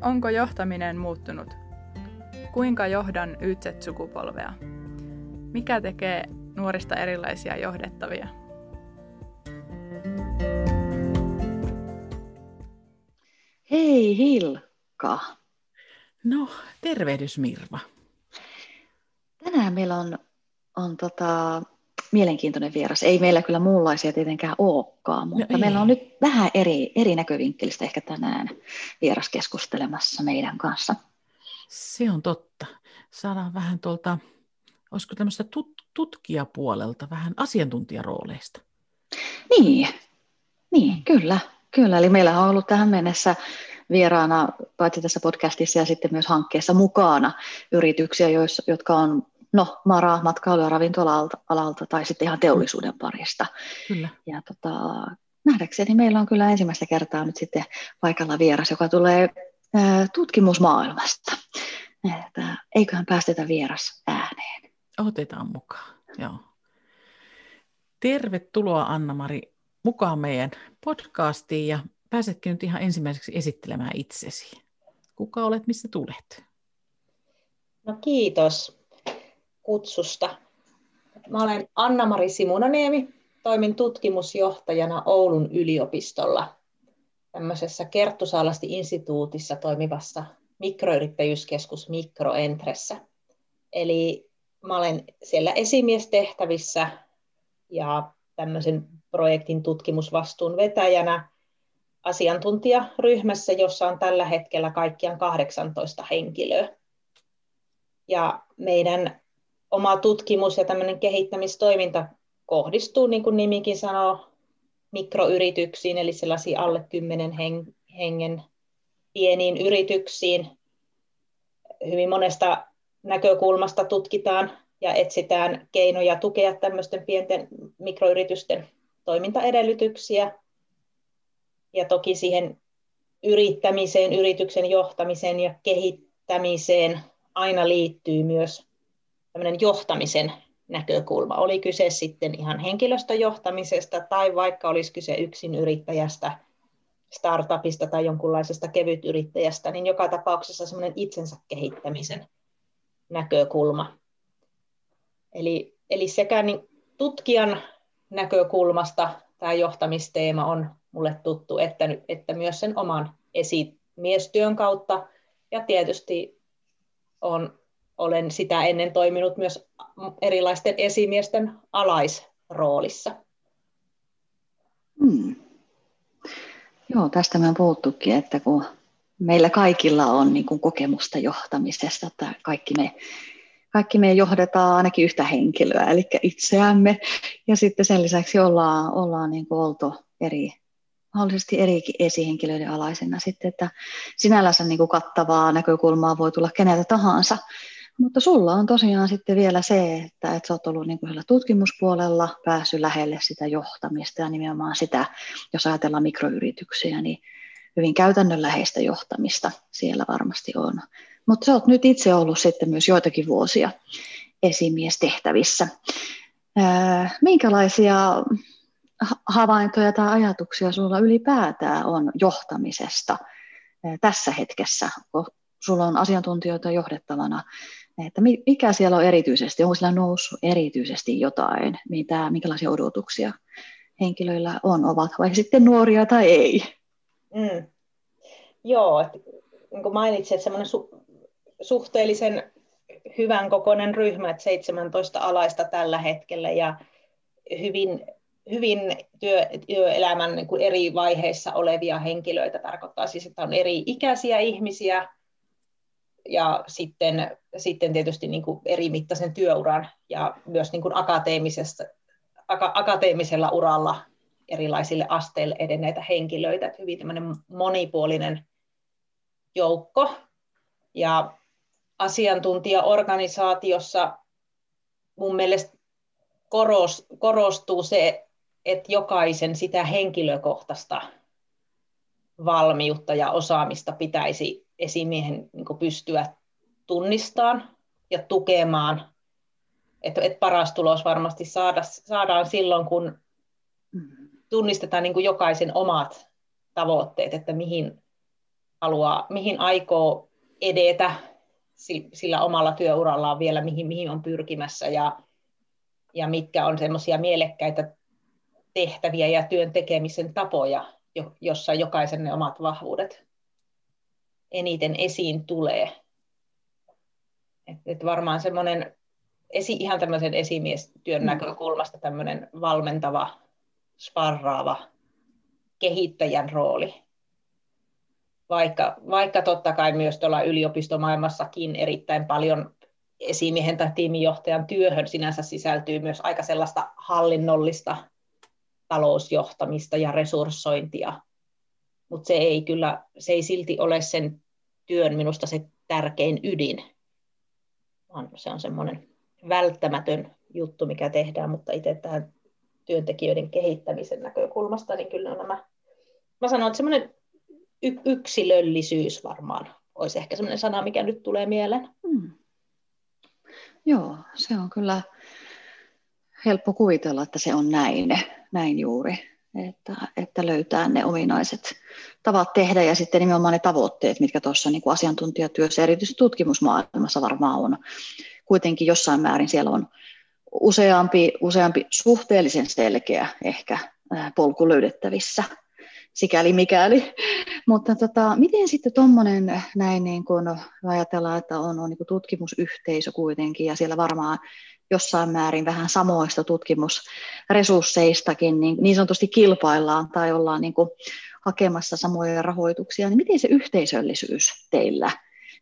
Onko johtaminen muuttunut? Kuinka johdan YZ-sukupolvea? Mikä tekee nuorista erilaisia johdettavia? Hei Hilkka. No, tervehdys Mirva. Tänään meillä on, on tota, mielenkiintoinen vieras. Ei meillä kyllä muunlaisia tietenkään olekaan, mutta no meillä on nyt vähän eri, eri näkövinkkelistä ehkä tänään vieras keskustelemassa meidän kanssa. Se on totta. Saadaan vähän tuolta, olisiko tämmöistä tut- tutkijapuolelta, vähän asiantuntijarooleista. Niin, niin kyllä, kyllä. Eli meillä on ollut tähän mennessä vieraana, paitsi tässä podcastissa ja sitten myös hankkeessa mukana yrityksiä, jotka on no, Mara matkailu- ja ravintola-alalta tai sitten ihan teollisuuden parista. Kyllä. Ja tota, nähdäkseni meillä on kyllä ensimmäistä kertaa nyt sitten paikalla vieras, joka tulee ää, tutkimusmaailmasta. Että eiköhän päästetä vieras ääneen. Otetaan mukaan, joo. Tervetuloa Anna-Mari mukaan meidän podcastiin ja pääsetkö nyt ihan ensimmäiseksi esittelemään itsesi? Kuka olet, missä tulet? No kiitos kutsusta. Mä olen Anna-Mari Simunaniemi, toimin tutkimusjohtajana Oulun yliopistolla tämmöisessä Kerttusaalasti-instituutissa toimivassa mikroyrittäjyyskeskus Mikroentressä. Eli mä olen siellä esimiestehtävissä ja tämmöisen projektin tutkimusvastuun vetäjänä asiantuntijaryhmässä, jossa on tällä hetkellä kaikkiaan 18 henkilöä. Ja meidän oma tutkimus ja tämmöinen kehittämistoiminta kohdistuu, niin kuin nimikin sanoo, mikroyrityksiin, eli sellaisiin alle 10 hengen pieniin yrityksiin. Hyvin monesta näkökulmasta tutkitaan ja etsitään keinoja tukea tämmöisten pienten mikroyritysten toimintaedellytyksiä. Ja toki siihen yrittämiseen, yrityksen johtamiseen ja kehittämiseen aina liittyy myös johtamisen näkökulma. Oli kyse sitten ihan henkilöstöjohtamisesta tai vaikka olisi kyse yksin yrittäjästä, startupista tai jonkunlaisesta kevytyrittäjästä, niin joka tapauksessa semmoinen itsensä kehittämisen näkökulma. Eli, eli sekä niin tutkijan näkökulmasta tämä johtamisteema on mulle tuttu, että, että myös sen oman esimiestyön kautta. Ja tietysti on olen sitä ennen toiminut myös erilaisten esimiesten alaisroolissa. Hmm. Joo, tästä me puhuttukin, että kun meillä kaikilla on niin kuin kokemusta johtamisesta, että kaikki me, kaikki me johdetaan ainakin yhtä henkilöä, eli itseämme, ja sitten sen lisäksi ollaan, ollaan niin kuin oltu eri, mahdollisesti eri esihenkilöiden alaisena sitten, että sinällänsä niin kuin kattavaa näkökulmaa voi tulla keneltä tahansa, mutta sulla on tosiaan sitten vielä se, että, että sä oot ollut niin kuin tutkimuspuolella päässyt lähelle sitä johtamista ja nimenomaan sitä, jos ajatellaan mikroyrityksiä, niin hyvin käytännönläheistä johtamista siellä varmasti on. Mutta sä oot nyt itse ollut sitten myös joitakin vuosia esimiestehtävissä. Minkälaisia havaintoja tai ajatuksia sulla ylipäätään on johtamisesta tässä hetkessä, kun sulla on asiantuntijoita johdettavana että mikä siellä on erityisesti, onko siellä noussut erityisesti jotain, mitä, minkälaisia odotuksia henkilöillä on, ovat vaikka sitten nuoria tai ei? Mm. Joo, että, niin kuin mainitsit, semmoinen su- suhteellisen hyvän kokoinen ryhmä, että 17 alaista tällä hetkellä ja hyvin, hyvin työ, työelämän niin kuin eri vaiheissa olevia henkilöitä. Tarkoittaa siis, että on eri ikäisiä ihmisiä, ja sitten, sitten tietysti niin kuin eri mittaisen työuran ja myös niin kuin akateemisessa, aka, akateemisella uralla erilaisille asteille edenneitä henkilöitä, että hyvin monipuolinen joukko. Ja asiantuntijaorganisaatiossa mun mielestä korostuu se, että jokaisen sitä henkilökohtaista valmiutta ja osaamista pitäisi esimiehen niin pystyä tunnistamaan ja tukemaan. Että et paras tulos varmasti saada, saadaan silloin, kun tunnistetaan niin jokaisen omat tavoitteet, että mihin, haluaa, mihin aikoo edetä sillä omalla työurallaan vielä, mihin, mihin on pyrkimässä ja, ja mitkä on semmoisia mielekkäitä tehtäviä ja työn tekemisen tapoja, jossa jokaisen ne omat vahvuudet eniten esiin tulee. Et, et varmaan semmoinen esi, ihan tämmöisen esimiestyön mm. näkökulmasta tämmöinen valmentava, sparraava kehittäjän rooli. Vaikka, vaikka totta kai myös tuolla yliopistomaailmassakin erittäin paljon esimiehen tai tiimijohtajan työhön sinänsä sisältyy myös aika sellaista hallinnollista talousjohtamista ja resurssointia, mutta se ei kyllä, se ei silti ole sen työn minusta se tärkein ydin, vaan se on semmoinen välttämätön juttu, mikä tehdään, mutta itse tähän työntekijöiden kehittämisen näkökulmasta, niin kyllä nämä, mä sanon, että semmoinen y- yksilöllisyys varmaan olisi ehkä semmoinen sana, mikä nyt tulee mieleen. Hmm. Joo, se on kyllä helppo kuvitella, että se on näin, näin juuri, että, että löytää ne ominaiset tavat tehdä ja sitten nimenomaan ne tavoitteet, mitkä tuossa niin kuin asiantuntijatyössä, erityisesti tutkimusmaailmassa varmaan on. Kuitenkin jossain määrin siellä on useampi, useampi suhteellisen selkeä ehkä polku löydettävissä, sikäli mikäli. Mutta tota, miten sitten tuommoinen näin niin kun ajatellaan, että on, on niin tutkimusyhteisö kuitenkin ja siellä varmaan jossain määrin vähän samoista tutkimusresursseistakin niin, niin sanotusti kilpaillaan tai ollaan niin kuin hakemassa samoja rahoituksia, niin miten se yhteisöllisyys teillä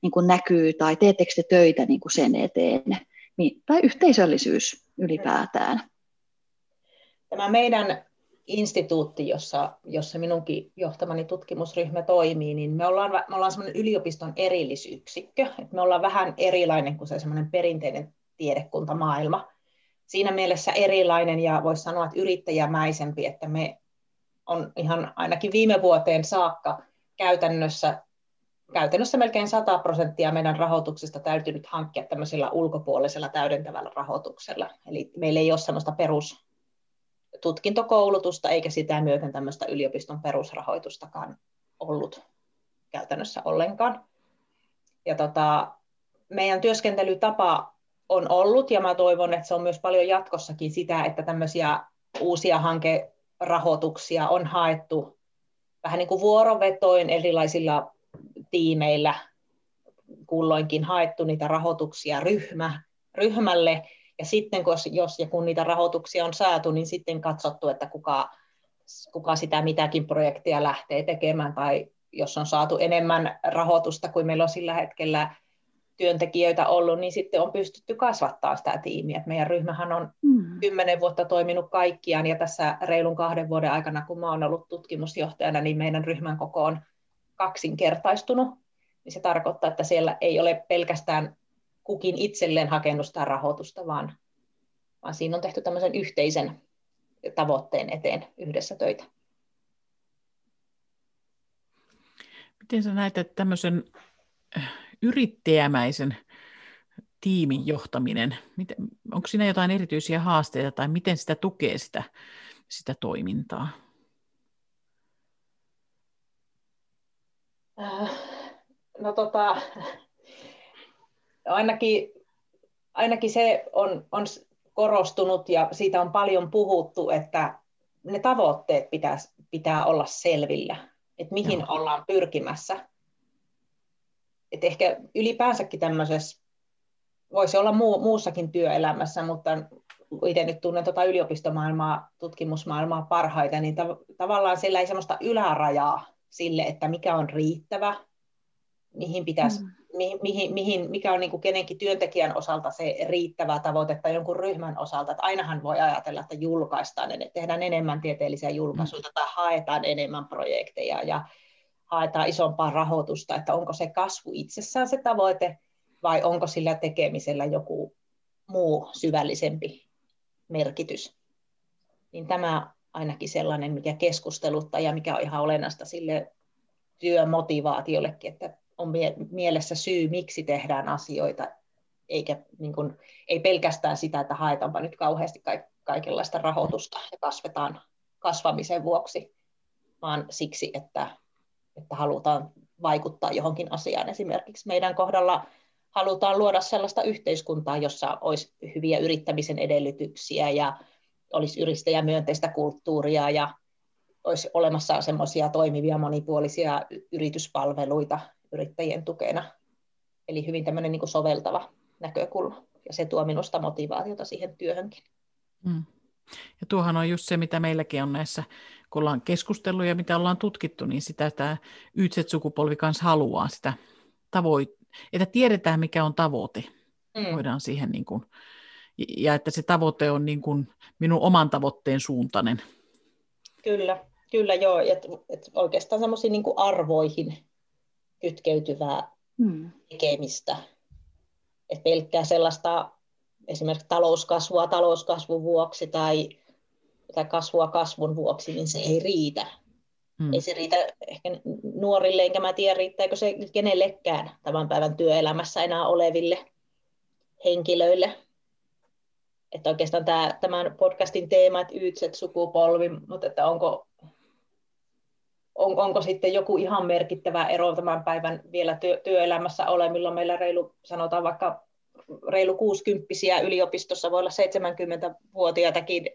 niin kuin näkyy tai teettekö te töitä niin kuin sen eteen tai yhteisöllisyys ylipäätään? Tämä meidän instituutti, jossa, jossa minunkin johtamani tutkimusryhmä toimii, niin me ollaan, me ollaan semmoinen yliopiston erillisyksikkö. me ollaan vähän erilainen kuin se semmoinen perinteinen tiedekuntamaailma. Siinä mielessä erilainen ja voisi sanoa, että yrittäjämäisempi, että me on ihan ainakin viime vuoteen saakka käytännössä, käytännössä melkein 100 prosenttia meidän rahoituksesta täytynyt hankkia tämmöisellä ulkopuolisella täydentävällä rahoituksella. Eli meillä ei ole semmoista perustutkintokoulutusta eikä sitä myöten tämmöistä yliopiston perusrahoitustakaan ollut käytännössä ollenkaan. Ja tota, meidän työskentelytapa on ollut, ja mä toivon, että se on myös paljon jatkossakin sitä, että tämmöisiä uusia hankerahoituksia on haettu vähän niin kuin vuorovetoin erilaisilla tiimeillä kulloinkin haettu niitä rahoituksia ryhmä, ryhmälle, ja sitten jos ja kun niitä rahoituksia on saatu, niin sitten katsottu, että kuka, kuka sitä mitäkin projektia lähtee tekemään, tai jos on saatu enemmän rahoitusta kuin meillä on sillä hetkellä työntekijöitä ollut, niin sitten on pystytty kasvattaa sitä tiimiä. Et meidän ryhmähän on mm. kymmenen vuotta toiminut kaikkiaan, ja tässä reilun kahden vuoden aikana, kun mä olen ollut tutkimusjohtajana, niin meidän ryhmän koko on kaksinkertaistunut. Niin se tarkoittaa, että siellä ei ole pelkästään kukin itselleen hakenut sitä rahoitusta, vaan, vaan siinä on tehty tämmöisen yhteisen tavoitteen eteen yhdessä töitä. Miten sä näet, että tämmöisen yrittäjämäisen tiimin johtaminen, onko siinä jotain erityisiä haasteita tai miten sitä tukee sitä, sitä toimintaa? Äh, no tota, ainakin, ainakin se on, on korostunut ja siitä on paljon puhuttu, että ne tavoitteet pitää, pitää olla selvillä, että mihin Joo. ollaan pyrkimässä et ehkä ylipäänsäkin tämmöisessä, voisi olla muu, muussakin työelämässä, mutta itse nyt tunnen tuota yliopistomaailmaa, tutkimusmaailmaa parhaiten, niin tav- tavallaan sillä ei sellaista ylärajaa sille, että mikä on riittävä, mihin pitäisi, mm. mihin, mihin, mihin, mikä on niin kuin kenenkin työntekijän osalta se riittävä tavoite tai jonkun ryhmän osalta. Että ainahan voi ajatella, että julkaistaan, että tehdään enemmän tieteellisiä julkaisuja mm. tai haetaan enemmän projekteja ja haetaan isompaa rahoitusta, että onko se kasvu itsessään se tavoite vai onko sillä tekemisellä joku muu syvällisempi merkitys. Niin tämä ainakin sellainen, mikä keskusteluttaa ja mikä on ihan olennaista sille työmotivaatiollekin, että on mielessä syy, miksi tehdään asioita, eikä niin kuin, ei pelkästään sitä, että haetaanpa nyt kauheasti kaikenlaista rahoitusta ja kasvetaan kasvamisen vuoksi, vaan siksi, että että halutaan vaikuttaa johonkin asiaan. Esimerkiksi meidän kohdalla halutaan luoda sellaista yhteiskuntaa, jossa olisi hyviä yrittämisen edellytyksiä ja olisi yrittäjämyönteistä kulttuuria ja olisi olemassa semmoisia toimivia monipuolisia yrityspalveluita yrittäjien tukena. Eli hyvin tämmöinen niin soveltava näkökulma. Ja se tuo minusta motivaatiota siihen työhönkin. Mm. Ja tuohan on just se, mitä meilläkin on näissä, kun ollaan keskustellut ja mitä ollaan tutkittu, niin sitä tämä YZ-sukupolvi kanssa haluaa, sitä tavoit, että tiedetään, mikä on tavoite. Mm. Voidaan siihen niin kuin, ja että se tavoite on niin kuin minun oman tavoitteen suuntainen. Kyllä, kyllä joo. Et, et oikeastaan semmoisiin niin arvoihin kytkeytyvää mm. tekemistä. Et pelkkää sellaista esimerkiksi talouskasvua talouskasvun vuoksi tai, tai kasvua kasvun vuoksi, niin se ei riitä. Hmm. Ei se riitä ehkä nuorille, enkä mä tiedä riittääkö se kenellekään tämän päivän työelämässä enää oleville henkilöille. Että oikeastaan tämä, tämän podcastin teema, että ytset sukupolvi, mutta että onko, on, onko sitten joku ihan merkittävä ero tämän päivän vielä työ, työelämässä ole, milloin meillä reilu, sanotaan vaikka reilu 60 yliopistossa voi olla 70-vuotiaitakin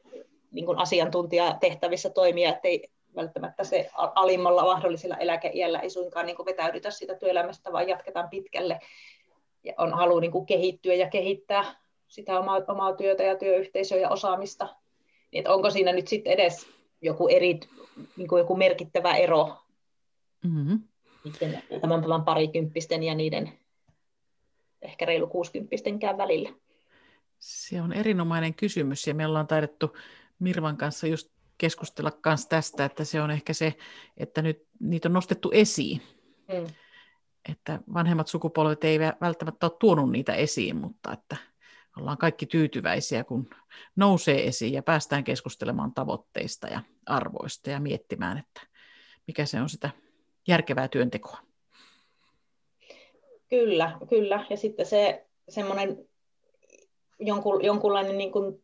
niin kuin asiantuntijatehtävissä toimia, ettei välttämättä se alimmalla mahdollisella eläkeiällä ei suinkaan niin kuin vetäydytä siitä työelämästä, vaan jatketaan pitkälle ja on halu niin kuin kehittyä ja kehittää sitä omaa, omaa työtä ja työyhteisöä ja osaamista. Niin, että onko siinä nyt sitten edes joku, eri, niin kuin joku merkittävä ero mm-hmm. tämän päivän parikymppisten ja niiden ehkä reilu 60 välillä? Se on erinomainen kysymys ja me ollaan taidettu Mirvan kanssa just keskustella myös tästä, että se on ehkä se, että nyt niitä on nostettu esiin. Mm. Että vanhemmat sukupolvet ei välttämättä ole tuonut niitä esiin, mutta että ollaan kaikki tyytyväisiä, kun nousee esiin ja päästään keskustelemaan tavoitteista ja arvoista ja miettimään, että mikä se on sitä järkevää työntekoa. Kyllä, kyllä. Ja sitten se semmoinen jonkun, jonkunlainen niin kuin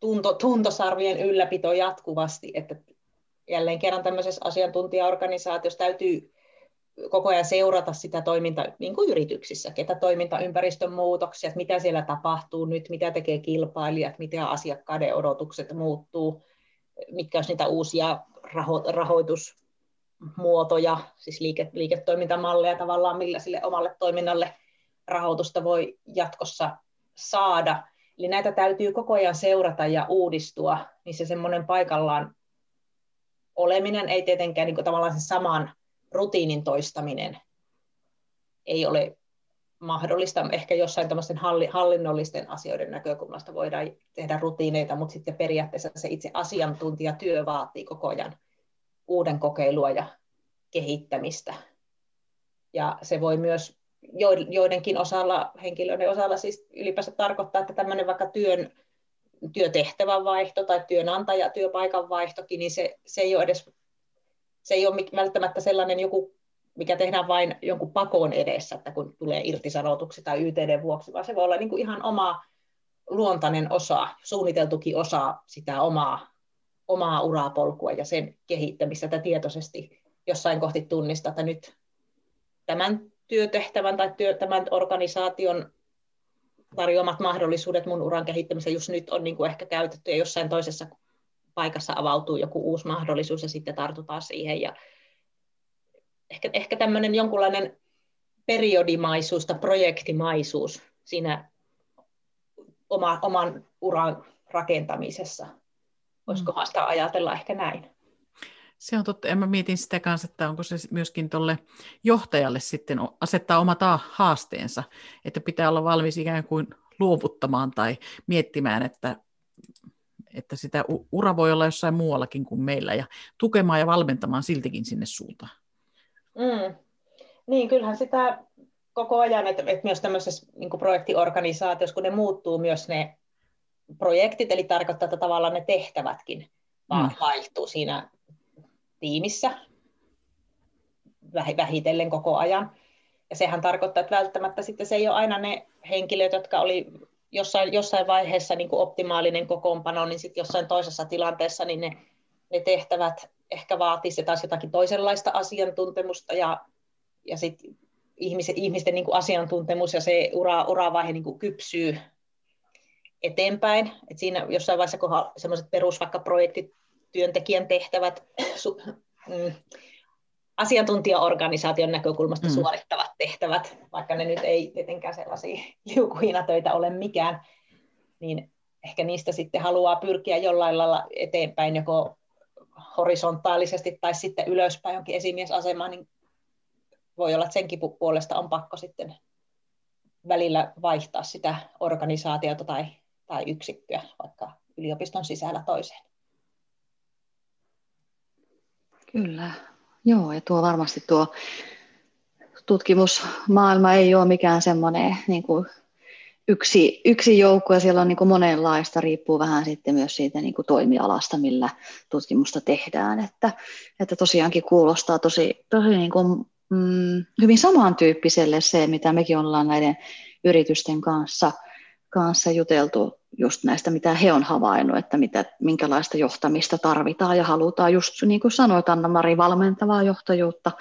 tunto, tuntosarvien ylläpito jatkuvasti, että jälleen kerran tämmöisessä asiantuntijaorganisaatiossa täytyy koko ajan seurata sitä toimintaa, niin kuin yrityksissä, ketä toimintaympäristön muutoksia, että mitä siellä tapahtuu nyt, mitä tekee kilpailijat, miten asiakkaiden odotukset muuttuu, mitkä olisi niitä uusia raho- rahoitusmuotoja, siis liike- liiketoimintamalleja tavallaan, millä sille omalle toiminnalle rahoitusta voi jatkossa saada. Eli näitä täytyy koko ajan seurata ja uudistua, niin se semmoinen paikallaan oleminen ei tietenkään niin tavallaan se saman rutiinin toistaminen ei ole mahdollista. Ehkä jossain tämmöisten hallinnollisten asioiden näkökulmasta voidaan tehdä rutiineita, mutta sitten periaatteessa se itse asiantuntijatyö vaatii koko ajan uuden kokeilua ja kehittämistä. Ja se voi myös joidenkin osalla, henkilöiden osalla siis ylipäänsä tarkoittaa, että tämmöinen vaikka työn, työtehtävän vaihto tai työnantaja, työpaikan vaihtokin, niin se, se ei ole edes se ei ole välttämättä sellainen joku, mikä tehdään vain jonkun pakon edessä, että kun tulee irtisanotuksi tai YTD vuoksi, vaan se voi olla niin kuin ihan oma luontainen osa, suunniteltukin osa sitä omaa, omaa urapolkua ja sen kehittämistä, että tietoisesti jossain kohti tunnistaa, että nyt tämän työtehtävän tai työ, tämän organisaation tarjoamat mahdollisuudet mun uran kehittämiseen just nyt on niin kuin ehkä käytetty ja jossain toisessa paikassa avautuu joku uusi mahdollisuus ja sitten tartutaan siihen. Ja ehkä, ehkä tämmöinen jonkunlainen periodimaisuus tai projektimaisuus siinä oma, oman uran rakentamisessa. Voisikohan sitä ajatella ehkä näin? Se on totta. En mä mietin sitä kanssa, että onko se myöskin tuolle johtajalle sitten asettaa omat haasteensa, että pitää olla valmis ikään kuin luovuttamaan tai miettimään, että, että sitä ura voi olla jossain muuallakin kuin meillä ja tukemaan ja valmentamaan siltikin sinne suuntaan. Mm. Niin, kyllähän sitä koko ajan, että, että myös tämmöisessä niin projektiorganisaatiossa, kun ne muuttuu myös ne projektit, eli tarkoittaa, että tavallaan ne tehtävätkin mm. vaihtuu siinä tiimissä vähitellen koko ajan. Ja sehän tarkoittaa, että välttämättä sitten se ei ole aina ne henkilöt, jotka oli jossain, jossain vaiheessa niin kuin optimaalinen kokoonpano, niin sitten jossain toisessa tilanteessa niin ne, ne tehtävät ehkä vaatii se taas jotakin toisenlaista asiantuntemusta ja, ja sitten ihmisten, ihmisten niin kuin asiantuntemus ja se ura, uravaihe niin kuin kypsyy eteenpäin. Et siinä jossain vaiheessa, kun semmoiset perus vaikka projektit, työntekijän tehtävät, su, mm, asiantuntijaorganisaation näkökulmasta mm. suorittavat tehtävät, vaikka ne nyt ei tietenkään sellaisia liukuhinatöitä ole mikään, niin ehkä niistä sitten haluaa pyrkiä jollain lailla eteenpäin, joko horisontaalisesti tai sitten ylöspäin jonkin esimiesasemaan, niin voi olla, että senkin puolesta on pakko sitten välillä vaihtaa sitä organisaatiota tai, tai yksikköä vaikka yliopiston sisällä toiseen. Kyllä, joo, ja tuo varmasti tuo tutkimusmaailma ei ole mikään semmoinen niin kuin yksi, yksi joukko ja siellä on niin kuin monenlaista, riippuu vähän sitten myös siitä niin kuin toimialasta, millä tutkimusta tehdään. Että, että tosiaankin kuulostaa tosi, tosi niin kuin, mm, hyvin samantyyppiselle se, mitä mekin ollaan näiden yritysten kanssa, kanssa juteltu just näistä, mitä he on havainnut, että mitä, minkälaista johtamista tarvitaan ja halutaan, just niin kuin sanoit Anna-Mari, valmentavaa johtajuutta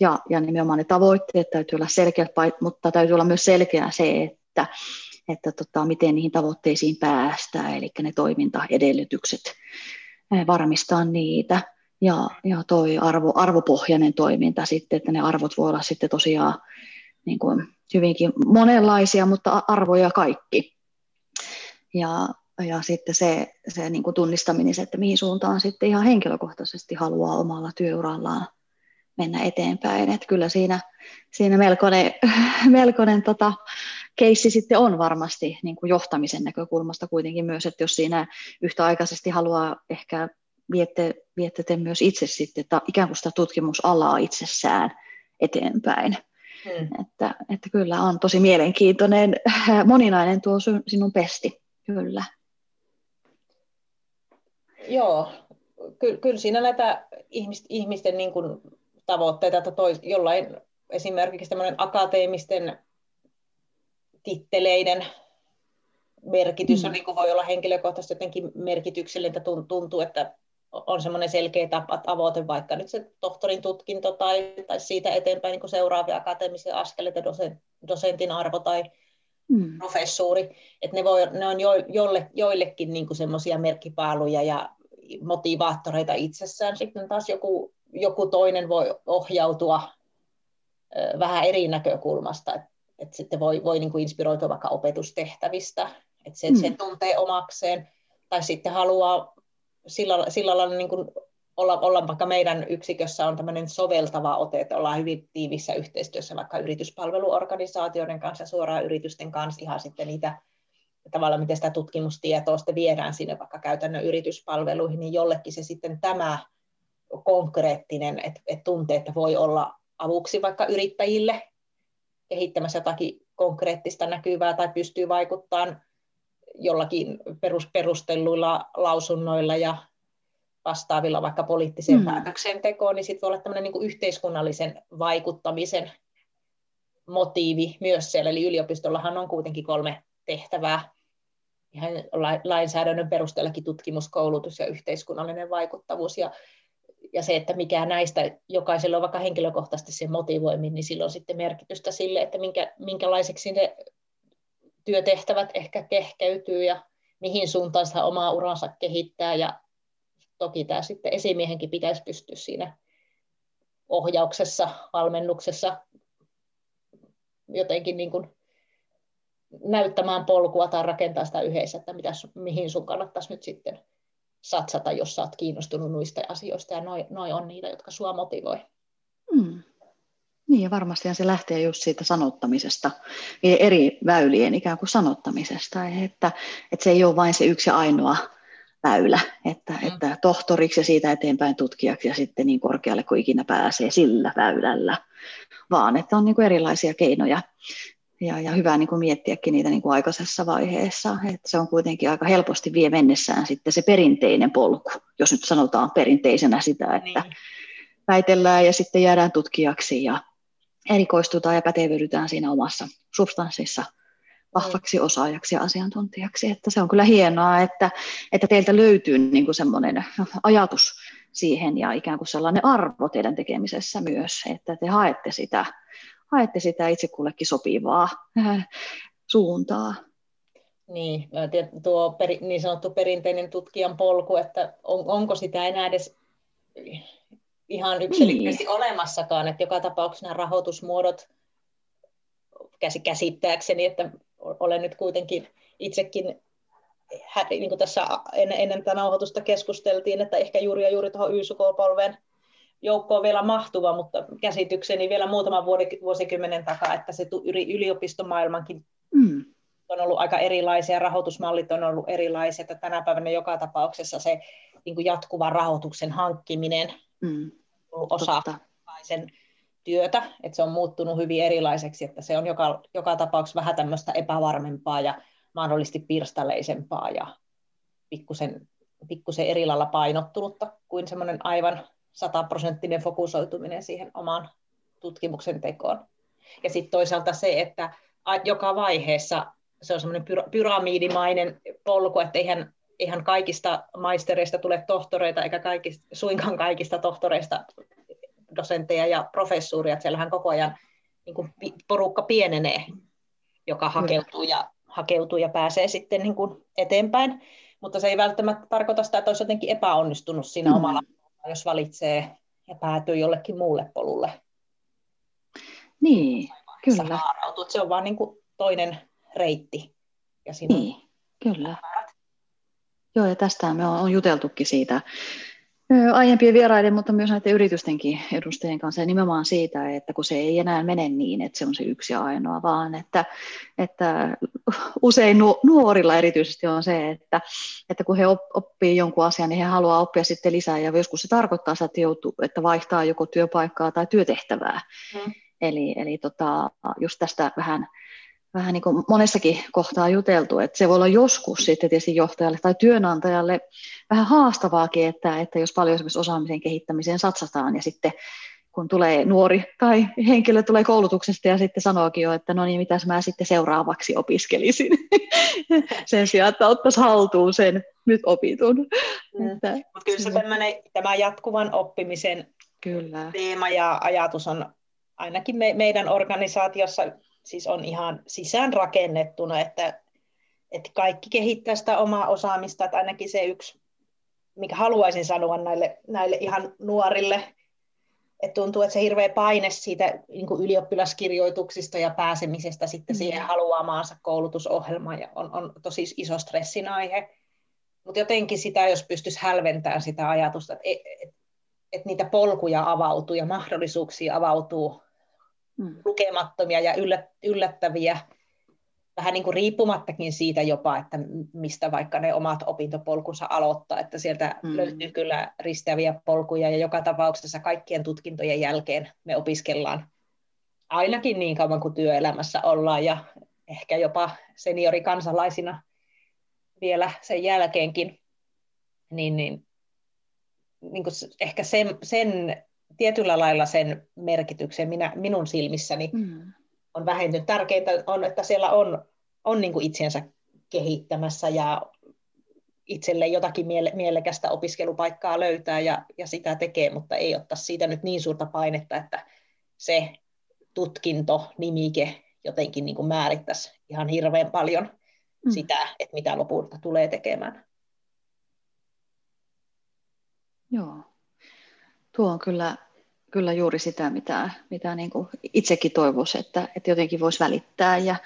ja, ja nimenomaan ne tavoitteet täytyy olla selkeät, mutta täytyy olla myös selkeä se, että, että tota, miten niihin tavoitteisiin päästään, eli ne toimintaedellytykset, varmistaa niitä. Ja, ja toi arvo, arvopohjainen toiminta sitten, että ne arvot voi olla sitten tosiaan niin kuin hyvinkin monenlaisia, mutta arvoja kaikki. Ja, ja sitten se, se niin kuin tunnistaminen, että mihin suuntaan sitten ihan henkilökohtaisesti haluaa omalla työurallaan mennä eteenpäin. Että kyllä siinä, siinä melkoinen, melkoinen tota, keissi sitten on varmasti niin kuin johtamisen näkökulmasta kuitenkin myös, että jos siinä yhtäaikaisesti haluaa ehkä viette, viette te myös itse sitten että ikään kuin sitä tutkimusalaa itsessään eteenpäin. Hmm. Että, että kyllä on tosi mielenkiintoinen, moninainen tuo sinun pesti, kyllä. Joo, ky- kyllä siinä näitä ihmisten niin kuin tavoitteita, että toi, jollain esimerkiksi tämmöinen akateemisten titteleiden merkitys on, mm. niin kuin voi olla henkilökohtaisesti jotenkin merkityksellinen, tuntuu, että on semmoinen selkeä tapa, tavoite, vaikka nyt se tohtorin tutkinto tai, tai siitä eteenpäin niin kuin seuraavia akateemisia askeleita, dosentin arvo tai mm. professuuri, että ne, voi, ne on jo, jolle, joillekin niin semmoisia merkkipaaluja ja motivaattoreita itsessään. Sitten taas joku, joku toinen voi ohjautua vähän eri näkökulmasta, että et sitten voi, voi niin kuin inspiroitua vaikka opetustehtävistä, että se, mm. se tuntee omakseen, tai sitten haluaa sillä, sillä lailla niin kuin olla, olla vaikka meidän yksikössä on tämmöinen soveltava ote, että ollaan hyvin tiivissä yhteistyössä vaikka yrityspalveluorganisaatioiden kanssa, suoraan yritysten kanssa, ihan sitten niitä tavallaan, miten sitä tutkimustietoa sitten viedään sinne vaikka käytännön yrityspalveluihin, niin jollekin se sitten tämä konkreettinen, että, että tuntee, että voi olla avuksi vaikka yrittäjille kehittämässä jotakin konkreettista näkyvää tai pystyy vaikuttamaan jollakin perus, perustelluilla lausunnoilla ja vastaavilla vaikka poliittiseen mm. päätöksentekoon, niin sitten voi olla tämmöinen niin yhteiskunnallisen vaikuttamisen motiivi myös siellä. Eli yliopistollahan on kuitenkin kolme tehtävää, ihan lainsäädännön perusteellakin tutkimus, koulutus ja yhteiskunnallinen vaikuttavuus. Ja, ja se, että mikä näistä jokaisella on vaikka henkilökohtaisesti se motivoimin, niin sillä on sitten merkitystä sille, että minkä, minkälaiseksi ne työtehtävät ehkä kehkeytyy ja mihin suuntaan sitä omaa uransa kehittää. Ja toki tämä sitten esimiehenkin pitäisi pystyä siinä ohjauksessa, valmennuksessa jotenkin niin kuin näyttämään polkua tai rakentaa sitä yhdessä, että mitäs, mihin sun kannattaisi nyt sitten satsata, jos sä oot kiinnostunut noista asioista, ja noin noi on niitä, jotka sua motivoi. Hmm. Niin, ja varmasti se lähtee just siitä sanottamisesta, eri väylien ikään kuin sanottamisesta, että, että se ei ole vain se yksi ainoa väylä, että, mm. että tohtoriksi ja siitä eteenpäin tutkijaksi ja sitten niin korkealle kuin ikinä pääsee sillä väylällä, vaan että on niin kuin erilaisia keinoja ja, ja hyvä niin kuin miettiäkin niitä niin kuin aikaisessa vaiheessa, että se on kuitenkin aika helposti vie mennessään sitten se perinteinen polku, jos nyt sanotaan perinteisenä sitä, että niin. väitellään ja sitten jäädään tutkijaksi ja erikoistutaan ja pätevyydytään siinä omassa substanssissa vahvaksi osaajaksi ja asiantuntijaksi. Että se on kyllä hienoa, että, että teiltä löytyy niin kuin semmoinen ajatus siihen ja ikään kuin sellainen arvo teidän tekemisessä myös, että te haette sitä, haette sitä itse kullekin sopivaa suuntaa. Niin, tuo peri, niin sanottu perinteinen tutkijan polku, että on, onko sitä enää edes ihan yksilöllisesti niin. olemassakaan, että joka tapauksessa nämä rahoitusmuodot käsittääkseni, että olen nyt kuitenkin itsekin, niin kuin tässä ennen, ennen tätä nauhoitusta keskusteltiin, että ehkä juuri ja juuri tuohon Y-sukupolven joukkoon vielä mahtuva, mutta käsitykseni vielä muutaman vuosikymmenen takaa, että se yliopistomaailmankin mm. on ollut aika erilaisia, rahoitusmallit on ollut erilaisia, että tänä päivänä joka tapauksessa se niin kuin jatkuvan rahoituksen hankkiminen mm. on osa sen työtä, että se on muuttunut hyvin erilaiseksi, että se on joka, joka tapauksessa vähän tämmöistä epävarmempaa ja mahdollisesti pirstaleisempaa ja pikkusen, pikkusen eri lailla painottunutta kuin semmoinen aivan sataprosenttinen fokusoituminen siihen omaan tutkimuksen tekoon. Ja sitten toisaalta se, että joka vaiheessa se on semmoinen pyramidimainen polku, että eihän, eihän kaikista maistereista tule tohtoreita, eikä kaikista, suinkaan kaikista tohtoreista dosentteja ja professuuria, että siellähän koko ajan niin kuin porukka pienenee, joka hakeutuu ja, hakeutuu ja pääsee sitten niin kuin eteenpäin, mutta se ei välttämättä tarkoita sitä, että olisi jotenkin epäonnistunut siinä mm. omalla, jos valitsee ja päätyy jollekin muulle polulle. Niin, kyllä. Se on vaan niin kuin toinen reitti. Ja niin, kyllä. Joo, ja tästä me on, on juteltukin siitä, aiempien vieraiden, mutta myös näiden yritystenkin edustajien kanssa ja nimenomaan siitä, että kun se ei enää mene niin, että se on se yksi ja ainoa, vaan että, että usein nuorilla erityisesti on se, että, että kun he oppii jonkun asian, niin he haluaa oppia sitten lisää ja joskus se tarkoittaa sitä, että, joutuu, että vaihtaa joko työpaikkaa tai työtehtävää. Mm. Eli, eli tota, just tästä vähän vähän niin kuin monessakin kohtaa juteltu, että se voi olla joskus sitten tietysti johtajalle tai työnantajalle vähän haastavaakin, että, että jos paljon esimerkiksi osaamisen kehittämiseen satsataan ja sitten kun tulee nuori tai henkilö tulee koulutuksesta ja sitten sanookin jo, että no niin, mitäs mä sitten seuraavaksi opiskelisin. sen sijaan, että ottaisi haltuun sen nyt opitun. Mm. Että, Mutta kyllä se tämä jatkuvan oppimisen kyllä. teema ja ajatus on ainakin me, meidän organisaatiossa siis on ihan sisään rakennettuna, että, että kaikki kehittää sitä omaa osaamista, että ainakin se yksi, mikä haluaisin sanoa näille, näille ihan nuorille, että tuntuu, että se hirveä paine siitä niin kuin ylioppilaskirjoituksista ja pääsemisestä sitten mm. siihen haluamaansa koulutusohjelmaan ja on, on tosi iso stressin aihe. Mutta jotenkin sitä, jos pystyisi hälventämään sitä ajatusta, että et, et, niitä polkuja avautuu ja mahdollisuuksia avautuu mm. lukemattomia ja yllättäviä, vähän niin kuin riippumattakin siitä jopa, että mistä vaikka ne omat opintopolkunsa aloittaa, että sieltä mm. löytyy kyllä ristäviä polkuja ja joka tapauksessa kaikkien tutkintojen jälkeen me opiskellaan ainakin niin kauan kuin työelämässä ollaan ja ehkä jopa seniorikansalaisina vielä sen jälkeenkin, niin, niin, niin kuin ehkä sen, sen tietyllä lailla sen merkityksen minä, minun silmissäni mm. on vähentynyt. Tärkeintä on, että siellä on, on niin kuin itsensä kehittämässä ja itselle jotakin miele- mielekästä opiskelupaikkaa löytää ja, ja sitä tekee, mutta ei ottaa siitä nyt niin suurta painetta, että se tutkinto, nimike jotenkin niin kuin määrittäisi ihan hirveän paljon mm. sitä, että mitä lopulta tulee tekemään. Joo. Tuo on kyllä kyllä juuri sitä, mitä, mitä niin kuin itsekin toivoisi, että, että jotenkin voisi välittää ja,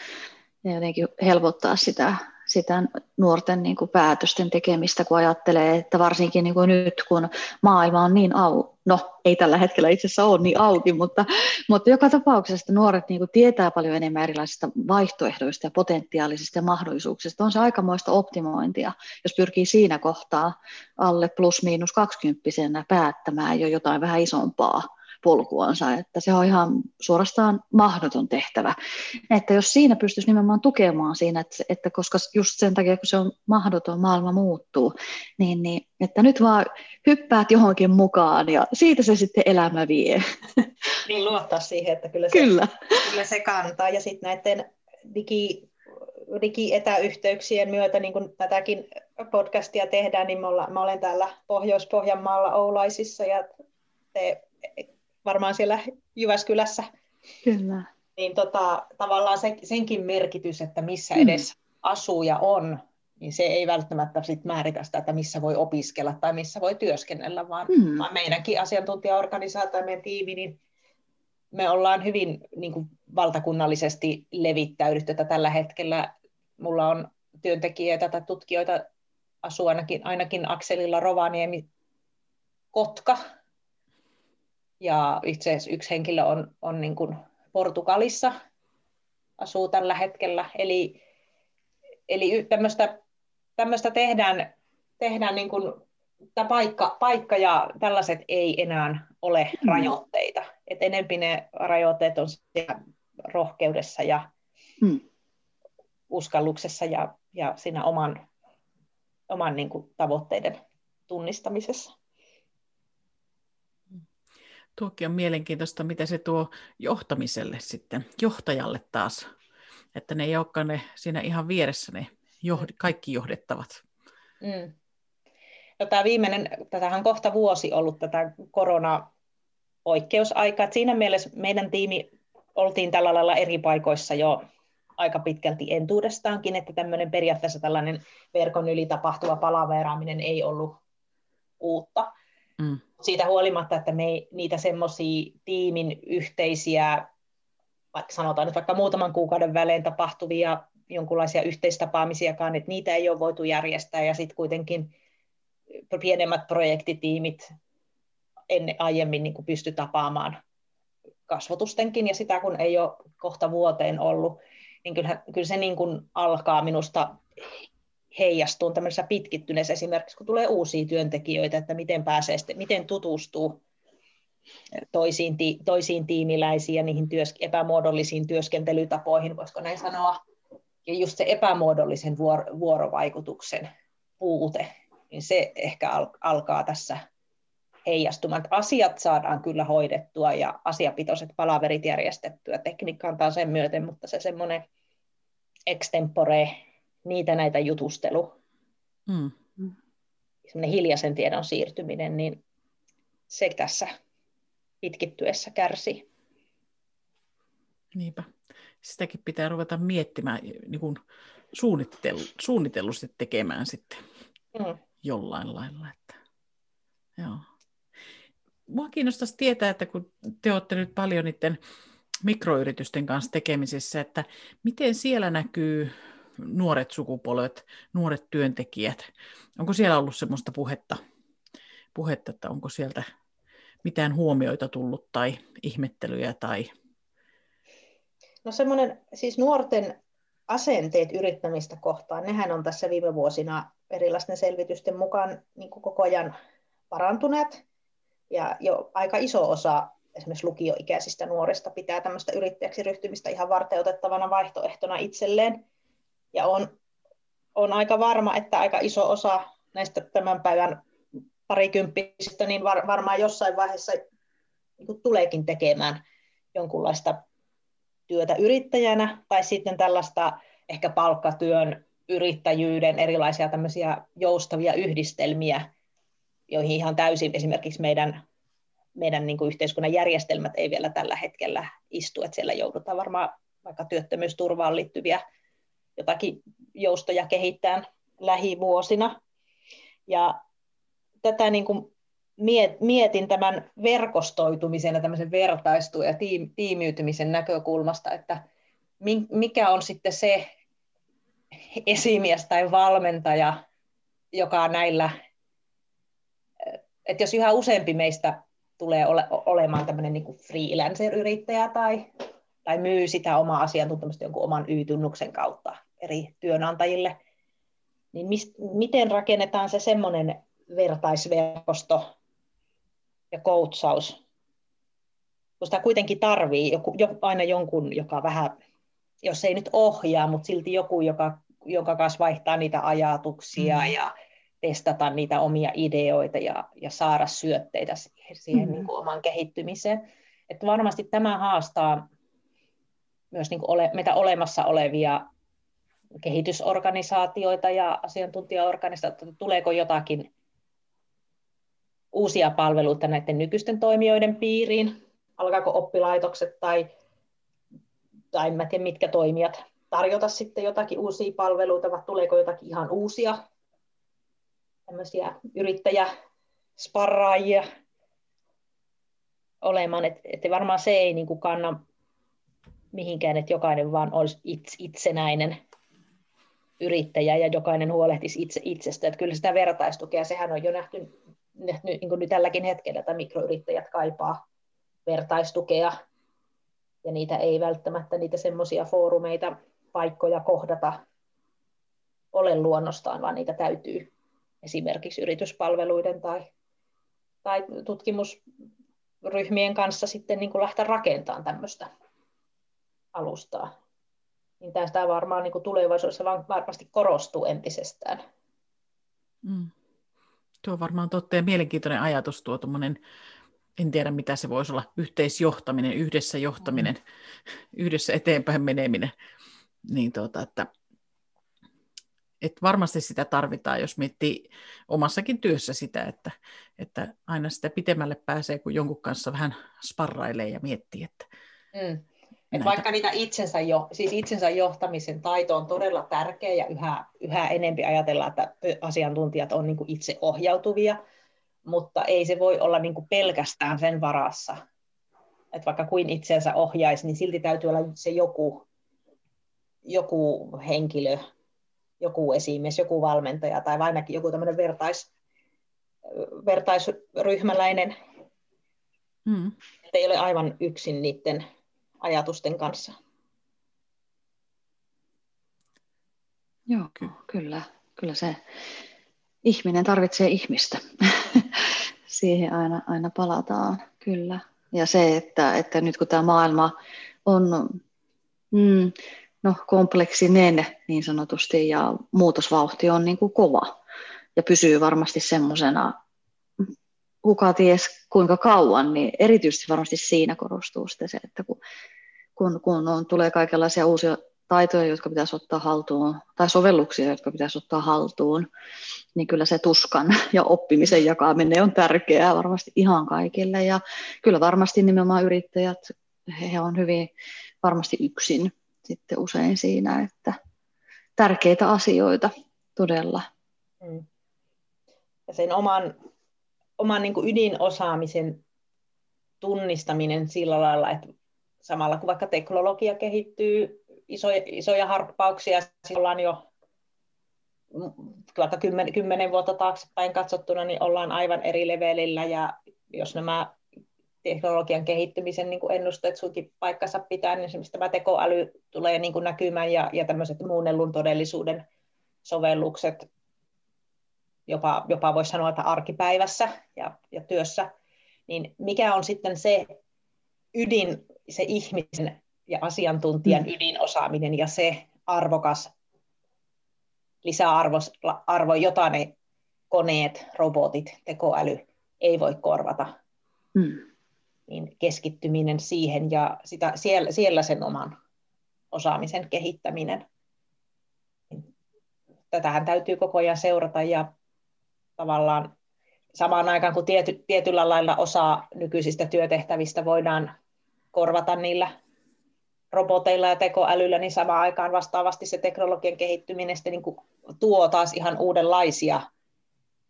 ja jotenkin helpottaa sitä, sitä nuorten niin kuin päätösten tekemistä, kun ajattelee, että varsinkin niin kuin nyt, kun maailma on niin au, no ei tällä hetkellä itse asiassa ole niin auki, mutta, mutta joka tapauksessa nuoret niin kuin tietää paljon enemmän erilaisista vaihtoehdoista ja potentiaalisista ja mahdollisuuksista. On se aikamoista optimointia, jos pyrkii siinä kohtaa alle plus miinus kaksikymppisenä päättämään jo jotain vähän isompaa polkuansa, että se on ihan suorastaan mahdoton tehtävä. Että jos siinä pystyisi nimenomaan tukemaan siinä, että, että koska just sen takia, kun se on mahdoton, maailma muuttuu, niin, niin että nyt vaan hyppäät johonkin mukaan ja siitä se sitten elämä vie. Niin luottaa siihen, että kyllä se, kyllä. Kyllä se kantaa. Ja sitten näiden digi, digietäyhteyksien myötä, niin kuin tätäkin podcastia tehdään, niin mä, olla, mä olen täällä Pohjois-Pohjanmaalla Oulaisissa ja te varmaan siellä Jyväskylässä. Kyllä. Niin tota, tavallaan se, senkin merkitys, että missä mm. edes mm. asuja on, niin se ei välttämättä sit määritä sitä, että missä voi opiskella tai missä voi työskennellä, vaan, mm. vaan meidänkin asiantuntijaorganisaatio, meidän tiimi, niin me ollaan hyvin niin kuin valtakunnallisesti levittäydytty, että tällä hetkellä mulla on työntekijöitä tai tutkijoita asuu ainakin, ainakin akselilla Rovaniemi Kotka, ja itse asiassa yksi henkilö on, on niin kuin Portugalissa, asuu tällä hetkellä. Eli, eli tämmöistä, tämmöistä tehdään, tehdään niin kuin, tämä paikka, paikka ja tällaiset ei enää ole mm. rajoitteita. Et enempi ne rajoitteet on siellä rohkeudessa ja mm. uskalluksessa ja, ja siinä oman, oman niin kuin, tavoitteiden tunnistamisessa. Tuokin on mielenkiintoista, mitä se tuo johtamiselle sitten, johtajalle taas. Että ne ei olekaan ne siinä ihan vieressä ne johd- kaikki johdettavat. Mm. No, tämä viimeinen, tätähän on kohta vuosi ollut tätä korona-oikeusaikaa. Siinä mielessä meidän tiimi oltiin tällä lailla eri paikoissa jo aika pitkälti entuudestaankin, että tämmöinen periaatteessa tällainen verkon yli tapahtuva palaveraaminen ei ollut uutta. Mm. Siitä huolimatta, että me ei, niitä semmoisia tiimin yhteisiä, vaikka sanotaan nyt vaikka muutaman kuukauden välein tapahtuvia jonkinlaisia yhteistapaamisiakaan, että niitä ei ole voitu järjestää. Ja sitten kuitenkin pienemmät projektitiimit ennen aiemmin niin pysty tapaamaan kasvotustenkin ja sitä kun ei ole kohta vuoteen ollut, niin kyllä, kyllä se niin kuin alkaa minusta heijastuu tämmöisessä pitkittyneessä esimerkiksi, kun tulee uusia työntekijöitä, että miten pääsee miten tutustuu toisiin, ti, toisiin tiimiläisiin ja niihin työs, epämuodollisiin työskentelytapoihin, voisiko näin sanoa. Ja just se epämuodollisen vuor, vuorovaikutuksen puute, niin se ehkä al, alkaa tässä heijastumaan. Asiat saadaan kyllä hoidettua ja asiapitoiset palaverit järjestettyä. Tekniikka antaa sen myöten, mutta se semmoinen extempore niitä näitä jutustelu, mm. semmoinen hiljaisen tiedon siirtyminen, niin se tässä pitkittyessä kärsii. Niinpä. Sitäkin pitää ruveta miettimään, niin kuin suunnittelu, suunnitellusti tekemään sitten mm. jollain lailla. Että, joo. Mua kiinnostaisi tietää, että kun te olette nyt paljon niiden mikroyritysten kanssa tekemisissä, että miten siellä näkyy nuoret sukupolvet, nuoret työntekijät. Onko siellä ollut sellaista puhetta, puhetta, että onko sieltä mitään huomioita tullut tai ihmettelyjä tai... No semmoinen, siis nuorten asenteet yrittämistä kohtaan, nehän on tässä viime vuosina erilaisten selvitysten mukaan niin koko ajan parantuneet. Ja jo aika iso osa esimerkiksi lukioikäisistä nuorista pitää tämmöistä yrittäjäksi ryhtymistä ihan varteutettavana vaihtoehtona itselleen. Ja on, on aika varma, että aika iso osa näistä tämän päivän parikymppisistä niin var, varmaan jossain vaiheessa niin tuleekin tekemään jonkunlaista työtä yrittäjänä tai sitten tällaista ehkä palkkatyön, yrittäjyyden, erilaisia tämmöisiä joustavia yhdistelmiä, joihin ihan täysin esimerkiksi meidän, meidän niin kuin yhteiskunnan järjestelmät ei vielä tällä hetkellä istu, että siellä joudutaan varmaan vaikka työttömyysturvaan liittyviä jotakin joustoja kehittää lähivuosina. Ja tätä niin kuin mietin tämän verkostoitumisen ja tämmöisen vertaistu- ja tiimiytymisen näkökulmasta, että mikä on sitten se esimies tai valmentaja, joka näillä, että jos yhä useampi meistä tulee ole, olemaan tämmöinen niin freelancer-yrittäjä tai tai myy sitä omaa asiantuntemusta jonkun oman Y-tunnuksen kautta eri työnantajille, niin mis, miten rakennetaan se semmoinen vertaisverkosto ja koutsaus, kun sitä kuitenkin tarvii joku, jo, aina jonkun, joka vähän, jos ei nyt ohjaa, mutta silti joku, joka, jonka kanssa vaihtaa niitä ajatuksia mm. ja testata niitä omia ideoita ja, ja saada syötteitä siihen, siihen mm. niin kuin oman kehittymiseen. Että varmasti tämä haastaa myös niin kuin ole, meitä olemassa olevia kehitysorganisaatioita ja asiantuntijaorganisaatioita, tuleeko jotakin uusia palveluita näiden nykyisten toimijoiden piiriin, alkaako oppilaitokset tai, tai en tiedä mitkä toimijat tarjota sitten jotakin uusia palveluita, vai tuleeko jotakin ihan uusia tämmöisiä yrittäjäsparraajia olemaan, että et varmaan se ei niin kanna mihinkään, että jokainen vaan olisi itsenäinen yrittäjä ja jokainen huolehtisi itse itsestä. Että kyllä sitä vertaistukea, sehän on jo nähty, nähty niin kuin nyt tälläkin hetkellä, että mikroyrittäjät kaipaa vertaistukea ja niitä ei välttämättä niitä semmoisia foorumeita, paikkoja kohdata ole luonnostaan, vaan niitä täytyy esimerkiksi yrityspalveluiden tai, tai tutkimusryhmien kanssa sitten niin kuin lähteä rakentamaan tämmöistä alustaa. Niin tästä varmaan niin kuin tulevaisuudessa varmasti korostuu entisestään. Mm. Tuo on varmaan totta ja mielenkiintoinen ajatus tuo en tiedä mitä se voisi olla, yhteisjohtaminen, yhdessä johtaminen, mm. yhdessä eteenpäin meneminen. Niin tuota, että, että varmasti sitä tarvitaan, jos miettii omassakin työssä sitä, että, että aina sitä pitemmälle pääsee, kun jonkun kanssa vähän sparrailee ja miettii, että mm. Et vaikka niitä itsensä, jo, siis itsensä johtamisen taito on todella tärkeä ja yhä, yhä enempi ajatellaan, että asiantuntijat on niin kuin itse ohjautuvia, mutta ei se voi olla niin kuin pelkästään sen varassa. Että vaikka kuin itsensä ohjaisi, niin silti täytyy olla se joku, joku henkilö, joku esimies, joku valmentaja tai ainakin joku tämmöinen vertais, vertaisryhmäläinen, mm. että ei ole aivan yksin niiden ajatusten kanssa. Joo, ky- kyllä. Kyllä se ihminen tarvitsee ihmistä. Siihen aina, aina palataan, kyllä. Ja se, että, että nyt kun tämä maailma on mm, no, kompleksinen niin sanotusti ja muutosvauhti on niin kuin kova ja pysyy varmasti semmoisena kuka ties kuinka kauan, niin erityisesti varmasti siinä korostuu sitten se, että kun, kun, kun on, tulee kaikenlaisia uusia taitoja, jotka pitäisi ottaa haltuun, tai sovelluksia, jotka pitäisi ottaa haltuun, niin kyllä se tuskan ja oppimisen jakaminen on tärkeää varmasti ihan kaikille. Ja kyllä varmasti nimenomaan yrittäjät, he on hyvin varmasti yksin sitten usein siinä, että tärkeitä asioita todella. Mm. Ja sen oman oman niin kuin ydinosaamisen tunnistaminen sillä lailla, että samalla kun vaikka teknologia kehittyy, isoja, isoja harppauksia, ollaan jo vaikka kymmenen, kymmenen vuotta taaksepäin katsottuna, niin ollaan aivan eri levelillä, ja jos nämä teknologian kehittymisen niin kuin ennusteet suinkin paikkansa pitää, niin esimerkiksi tämä tekoäly tulee niin kuin näkymään, ja, ja tämmöiset muunnellun todellisuuden sovellukset jopa, jopa voisi sanoa, että arkipäivässä ja, ja työssä, niin mikä on sitten se ydin, se ihmisen ja asiantuntijan mm. ydinosaaminen ja se arvokas lisäarvo, arvo, jota ne koneet, robotit, tekoäly ei voi korvata. Mm. Niin keskittyminen siihen ja sitä, siellä, siellä sen oman osaamisen kehittäminen. Tätähän täytyy koko ajan seurata ja tavallaan samaan aikaan, kun tiety, tietyllä lailla osa nykyisistä työtehtävistä voidaan korvata niillä roboteilla ja tekoälyllä, niin samaan aikaan vastaavasti se teknologian kehittyminen sitten niin kuin tuo taas ihan uudenlaisia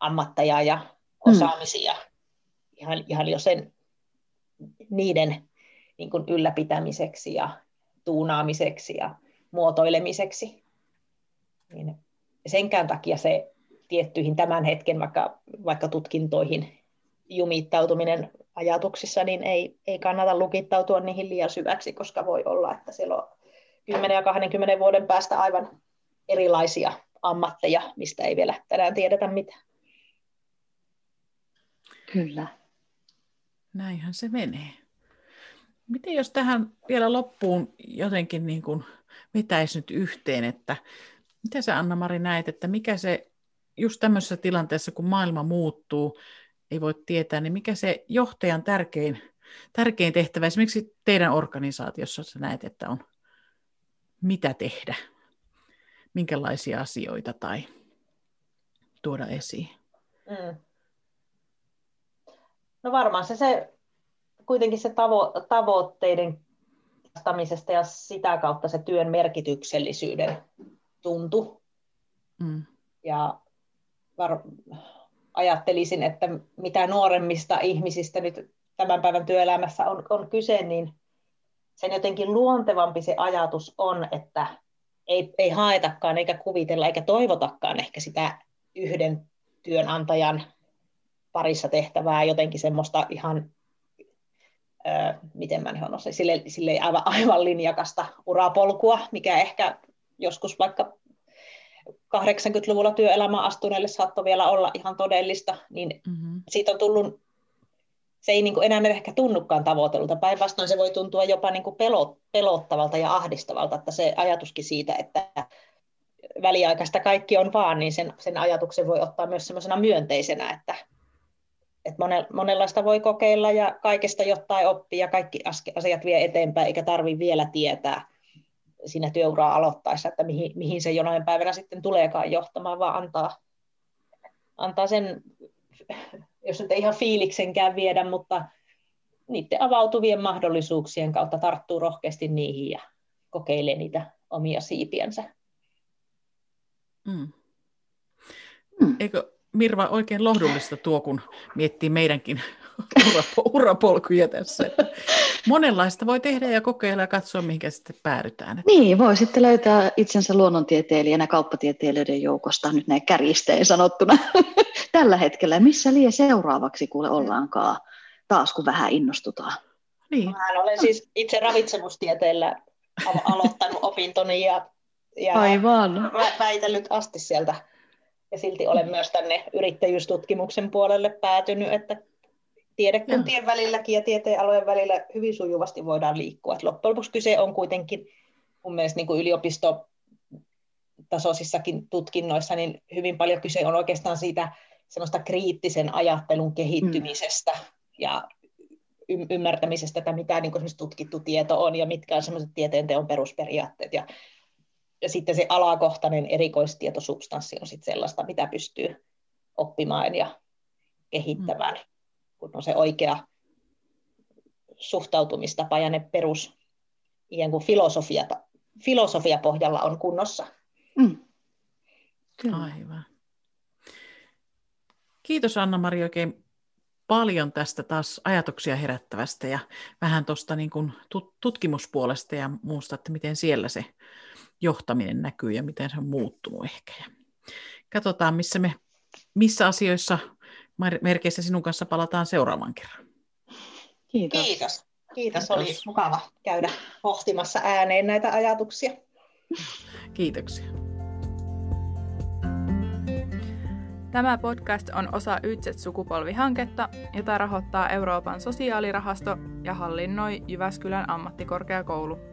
ammatteja ja hmm. osaamisia mm. ihan, ihan jo sen niiden niin kuin ylläpitämiseksi ja tuunaamiseksi ja muotoilemiseksi. Niin senkään takia se tiettyihin tämän hetken vaikka, vaikka tutkintoihin jumittautuminen ajatuksissa, niin ei, ei kannata lukittautua niihin liian syväksi, koska voi olla, että siellä on 10 ja 20 vuoden päästä aivan erilaisia ammatteja, mistä ei vielä tänään tiedetä mitään. Kyllä. Näinhän se menee. Miten jos tähän vielä loppuun jotenkin niin kuin vetäisi nyt yhteen, että mitä sä Anna-Mari näet, että mikä se just tämmöisessä tilanteessa, kun maailma muuttuu, ei voi tietää, niin mikä se johtajan tärkein, tärkein tehtävä esimerkiksi teidän organisaatiossa sä näet, että on mitä tehdä? minkälaisia asioita tai tuoda esiin? Mm. No varmaan se, se kuitenkin se tavo, tavoitteiden ja sitä kautta se työn merkityksellisyyden tuntu. Mm. Ja var, ajattelisin, että mitä nuoremmista ihmisistä nyt tämän päivän työelämässä on, on kyse, niin sen jotenkin luontevampi se ajatus on, että ei, ei haetakaan eikä kuvitella eikä toivotakaan ehkä sitä yhden työnantajan parissa tehtävää jotenkin semmoista ihan, ää, miten mä nyt sille, sille aivan, aivan linjakasta urapolkua, mikä ehkä joskus vaikka 80-luvulla työelämään astuneille saattoi vielä olla ihan todellista, niin mm-hmm. siitä on tullut, se ei niin kuin enää ehkä tunnukaan tavoitelulta. Päinvastoin se voi tuntua jopa niin kuin pelottavalta ja ahdistavalta, että se ajatuskin siitä, että väliaikaista kaikki on vaan, niin sen, sen ajatuksen voi ottaa myös semmoisena myönteisenä, että, että monenlaista voi kokeilla ja kaikesta jotain oppia ja kaikki asiat vie eteenpäin, eikä tarvitse vielä tietää siinä työuraa aloittaessa, että mihin, mihin se jonain päivänä sitten tuleekaan johtamaan, vaan antaa, antaa sen, jos nyt ei ihan fiiliksenkään viedä, mutta niiden avautuvien mahdollisuuksien kautta tarttuu rohkeasti niihin ja kokeilee niitä omia siipiensä. Mm. Eikö Mirva oikein lohdullista tuo, kun miettii meidänkin urapolkuja tässä. Monenlaista voi tehdä ja kokeilla ja katsoa, mihinkä sitten päädytään. Niin, voi sitten löytää itsensä luonnontieteilijänä kauppatieteilijöiden joukosta, nyt näin kärjisteen sanottuna, tällä hetkellä. Missä lie seuraavaksi, kuule ollaankaan, taas kun vähän innostutaan. Niin. Mä olen siis itse ravitsemustieteellä aloittanut opintoni ja, ja Aivan. väitellyt asti sieltä. Ja silti olen myös tänne yrittäjyystutkimuksen puolelle päätynyt, että tiedekuntien välilläkin ja tieteenalojen välillä hyvin sujuvasti voidaan liikkua. Et loppujen lopuksi kyse on kuitenkin mun mielestä niin kuin yliopistotasoisissakin tutkinnoissa, niin hyvin paljon kyse on oikeastaan siitä semmoista kriittisen ajattelun kehittymisestä mm. ja y- ymmärtämisestä, että mitä niin kuin tutkittu tieto on ja mitkä on semmoiset tieteenteon perusperiaatteet. Ja, ja sitten se alakohtainen erikoistietosubstanssi on sitten sellaista, mitä pystyy oppimaan ja kehittämään. Mm kun on se oikea suhtautumistapa ja ne perus ikään kuin filosofia, filosofia pohjalla on kunnossa. Mm. Aivan. Kiitos Anna-Mari oikein paljon tästä taas ajatuksia herättävästä ja vähän tuosta niin kuin tutkimuspuolesta ja muusta, että miten siellä se johtaminen näkyy ja miten se on muuttunut ehkä. Ja katsotaan, missä, me, missä asioissa merkeissä sinun kanssa palataan seuraavan kerran. Kiitos. Kiitos. Kiitos, oli mukava käydä pohtimassa ääneen näitä ajatuksia. Kiitoksia. Tämä podcast on osa Ytset-sukupolvihanketta, jota rahoittaa Euroopan sosiaalirahasto ja hallinnoi Jyväskylän ammattikorkeakoulu.